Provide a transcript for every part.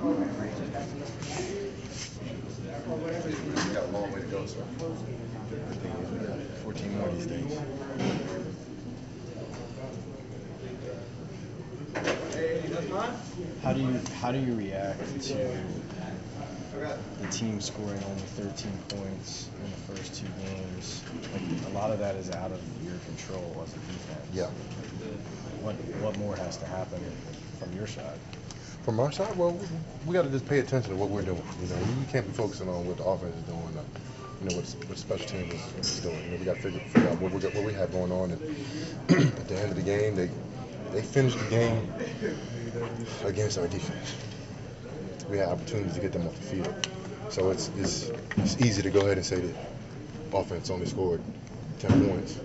We got a long way to go, so. The thing is, we got 14 more these days. How do you how do you react to the team scoring only 13 points in the first two games? Like a lot of that is out of your control as a defense. Yeah. What what more has to happen from your side? From our side, well, we, we got to just pay attention to what we're doing. You know, you can't be focusing on what the offense is doing. Uh, you know, what, what special teams is, is doing. You know, we got to figure, figure out what we got, what we have going on. And at the end of the game, they they finished the game against our defense. We had opportunities to get them off the field. So it's, it's, it's easy to go ahead and say that offense only scored 10 points.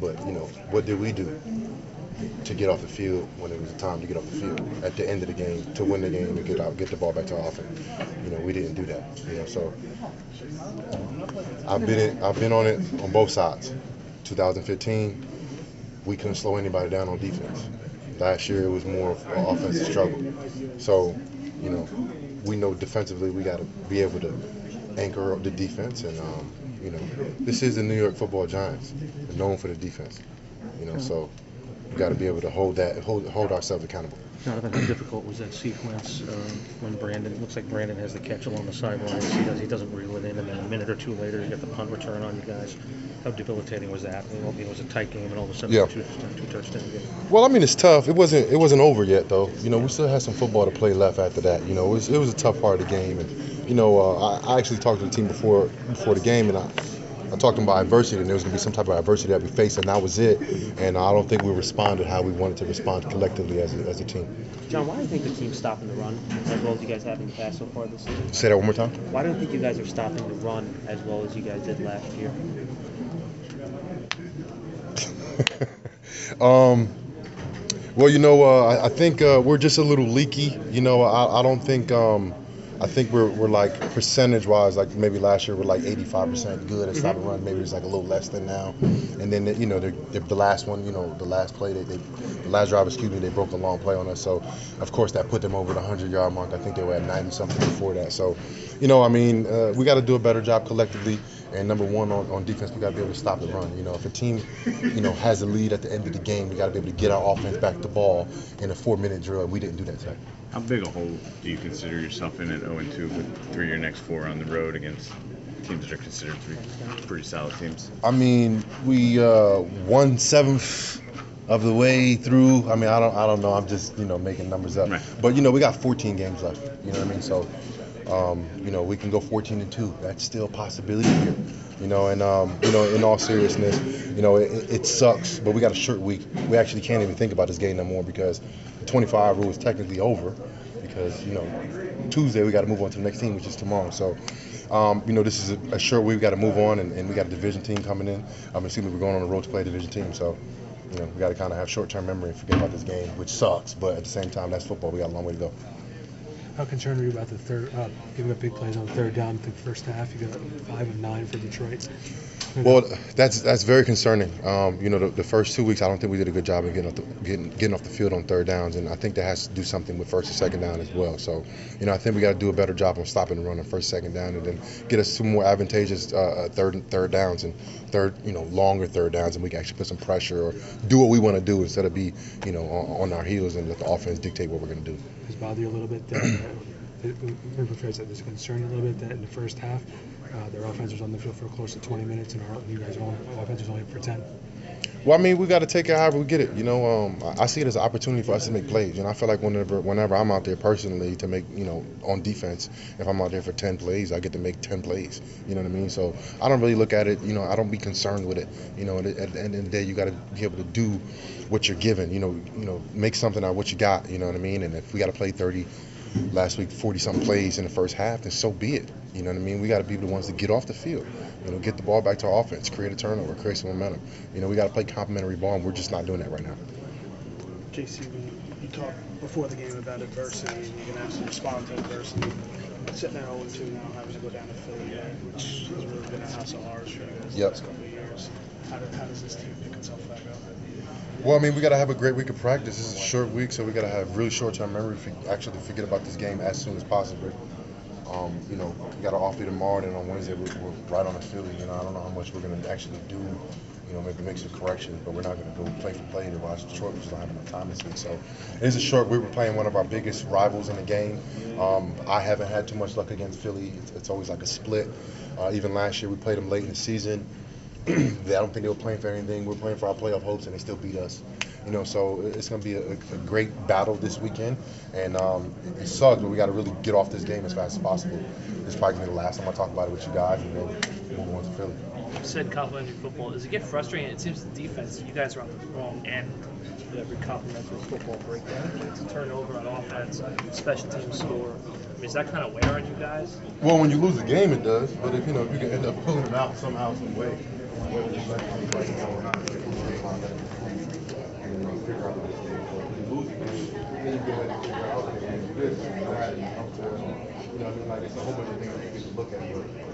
But, you know, what did we do to get off the field when it was time to get off the field at the end of the game to win the game and get out, get the ball back to offense? You know, we didn't do that. You know, so I've been in, I've been on it on both sides. 2015, we couldn't slow anybody down on defense. Last year it was more of an offensive struggle. So, you know, we know defensively we got to be able to anchor up the defense, and um, you know, this is the New York Football Giants, known for the defense. You know, so we got to be able to hold that, hold hold ourselves accountable. Jonathan, how difficult was that sequence uh, when Brandon, it looks like Brandon has the catch along the sidelines, he does, he doesn't reel it in, and then a minute or two later, you get the punt return on you guys. How debilitating was that? It was a tight game, and all of a sudden, Yeah. two, two touchdown game. Well, I mean, it's tough. It wasn't it wasn't over yet, though. You know, we still had some football to play left after that. You know, it was, it was a tough part of the game, and you know, uh, I, I actually talked to the team before before the game, and I. I talked about adversity, and there was going to be some type of adversity that we faced, and that was it. And I don't think we responded how we wanted to respond collectively as a, as a team. John, why do you think the team's stopping the run as well as you guys have in the past so far this season? Say that one more time. Why don't you think you guys are stopping the run as well as you guys did last year? um, well, you know, uh, I, I think uh, we're just a little leaky. You know, I, I don't think. Um, I think we're, we're like percentage wise, like maybe last year we're like 85% good at stop and run. Maybe it's like a little less than now. And then, you know, the, the last one, you know, the last play, they, they, the last drive, excuse me, they broke a long play on us. So, of course, that put them over the 100 yard mark. I think they were at 90 something before that. So, you know, I mean, uh, we got to do a better job collectively. And number one on, on defense, we got to be able to stop the run. You know, if a team, you know, has a lead at the end of the game, we got to be able to get our offense back the ball in a four-minute drill. And we didn't do that today. How big a hole do you consider yourself in at 0 2 with three of your next four on the road against teams that are considered to be pretty solid teams? I mean, we uh, one seventh of the way through. I mean, I don't, I don't know. I'm just, you know, making numbers up. Right. But you know, we got 14 games left. You know what I mean? So, um, you know, we can go 14 and two. That's still a possibility here. You know, and um, you know, in all seriousness, you know, it, it sucks, but we got a short week. We actually can't even think about this game no more because 25 rule is technically over. Because you know, Tuesday we got to move on to the next team, which is tomorrow. So. Um, you know, this is a, a short week. We got to move on, and, and we got a division team coming in. I'm assuming we're going on the road to play a division team. So, you know, we got to kind of have short-term memory and forget about this game, which sucks. But at the same time, that's football. We got a long way to go. How concerned are you about the third, uh, giving up big plays on third down the first half? You got five of nine for Detroit. Well, that's that's very concerning. Um, you know, the, the first two weeks, I don't think we did a good job of getting off the getting, getting off the field on third downs, and I think that has to do something with first and second down as well. So, you know, I think we got to do a better job on stopping the run on first, second down, and then get us some more advantageous uh, third third downs and third, you know, longer third downs, and we can actually put some pressure or do what we want to do instead of be, you know, on, on our heels and let the offense dictate what we're going to do. Does it bother you a little bit that, uh, it- let that, there's a concern a little bit that in the first half, uh, their offense was on the field for close to 20 minutes and our, you guys' own offense was only for 10? Well, I mean, we got to take it however we get it. You know, um, I see it as an opportunity for us to make plays, and I feel like whenever whenever I'm out there personally to make, you know, on defense, if I'm out there for 10 plays, I get to make 10 plays. You know what I mean? So I don't really look at it. You know, I don't be concerned with it. You know, at, at the end of the day, you got to be able to do what you're given. You know, you know, make something out of what you got. You know what I mean? And if we got to play 30 last week 40 something plays in the first half, then so be it. You know what I mean? We got to be the ones to get off the field. You know, get the ball back to our offense, create a turnover, create some momentum. You know, we got to play complementary ball, and we're just not doing that right now. JC, you talked before the game about adversity and you're going to have to respond to adversity. Sitting there 0 2 now, having to go down to Philly, which has really been a house of horrors for you guys the Yep. last couple of years. How, do, how does this team pick itself back up? Well, I mean, we got to have a great week of practice. This is a short week, so we got to have really short-term memory. Actually, forget about this game as soon as possible. Um, you know, we got an off day tomorrow, and on Wednesday we're, we're right on the Philly. You know, I don't know how much we're gonna actually do. You know, maybe make some corrections, but we're not gonna go play for play to watch Detroit We just don't have enough time this week. So it is a short. We were playing one of our biggest rivals in the game. Um, I haven't had too much luck against Philly. It's, it's always like a split. Uh, even last year, we played them late in the season. I don't think they were playing for anything. We are playing for our playoff hopes, and they still beat us. You know, so it's going to be a, a, great battle this weekend, and um, it, it sucks, but we got to really get off this game as fast as possible. This is probably going to be the last time I talk about it with you guys, and then move on to Philly. You said complementary football. Does it get frustrating? It seems the defense, you guys are on the wrong end of every complementary football breakdown. It's a turnover on offense, special teams score. I mean, is that kind of wear on you guys? Well, when you lose a game, it does. But if you know, if you can end up pulling it out somehow, some way, you know, I mean, like it's a whole bunch of things that you can look at. But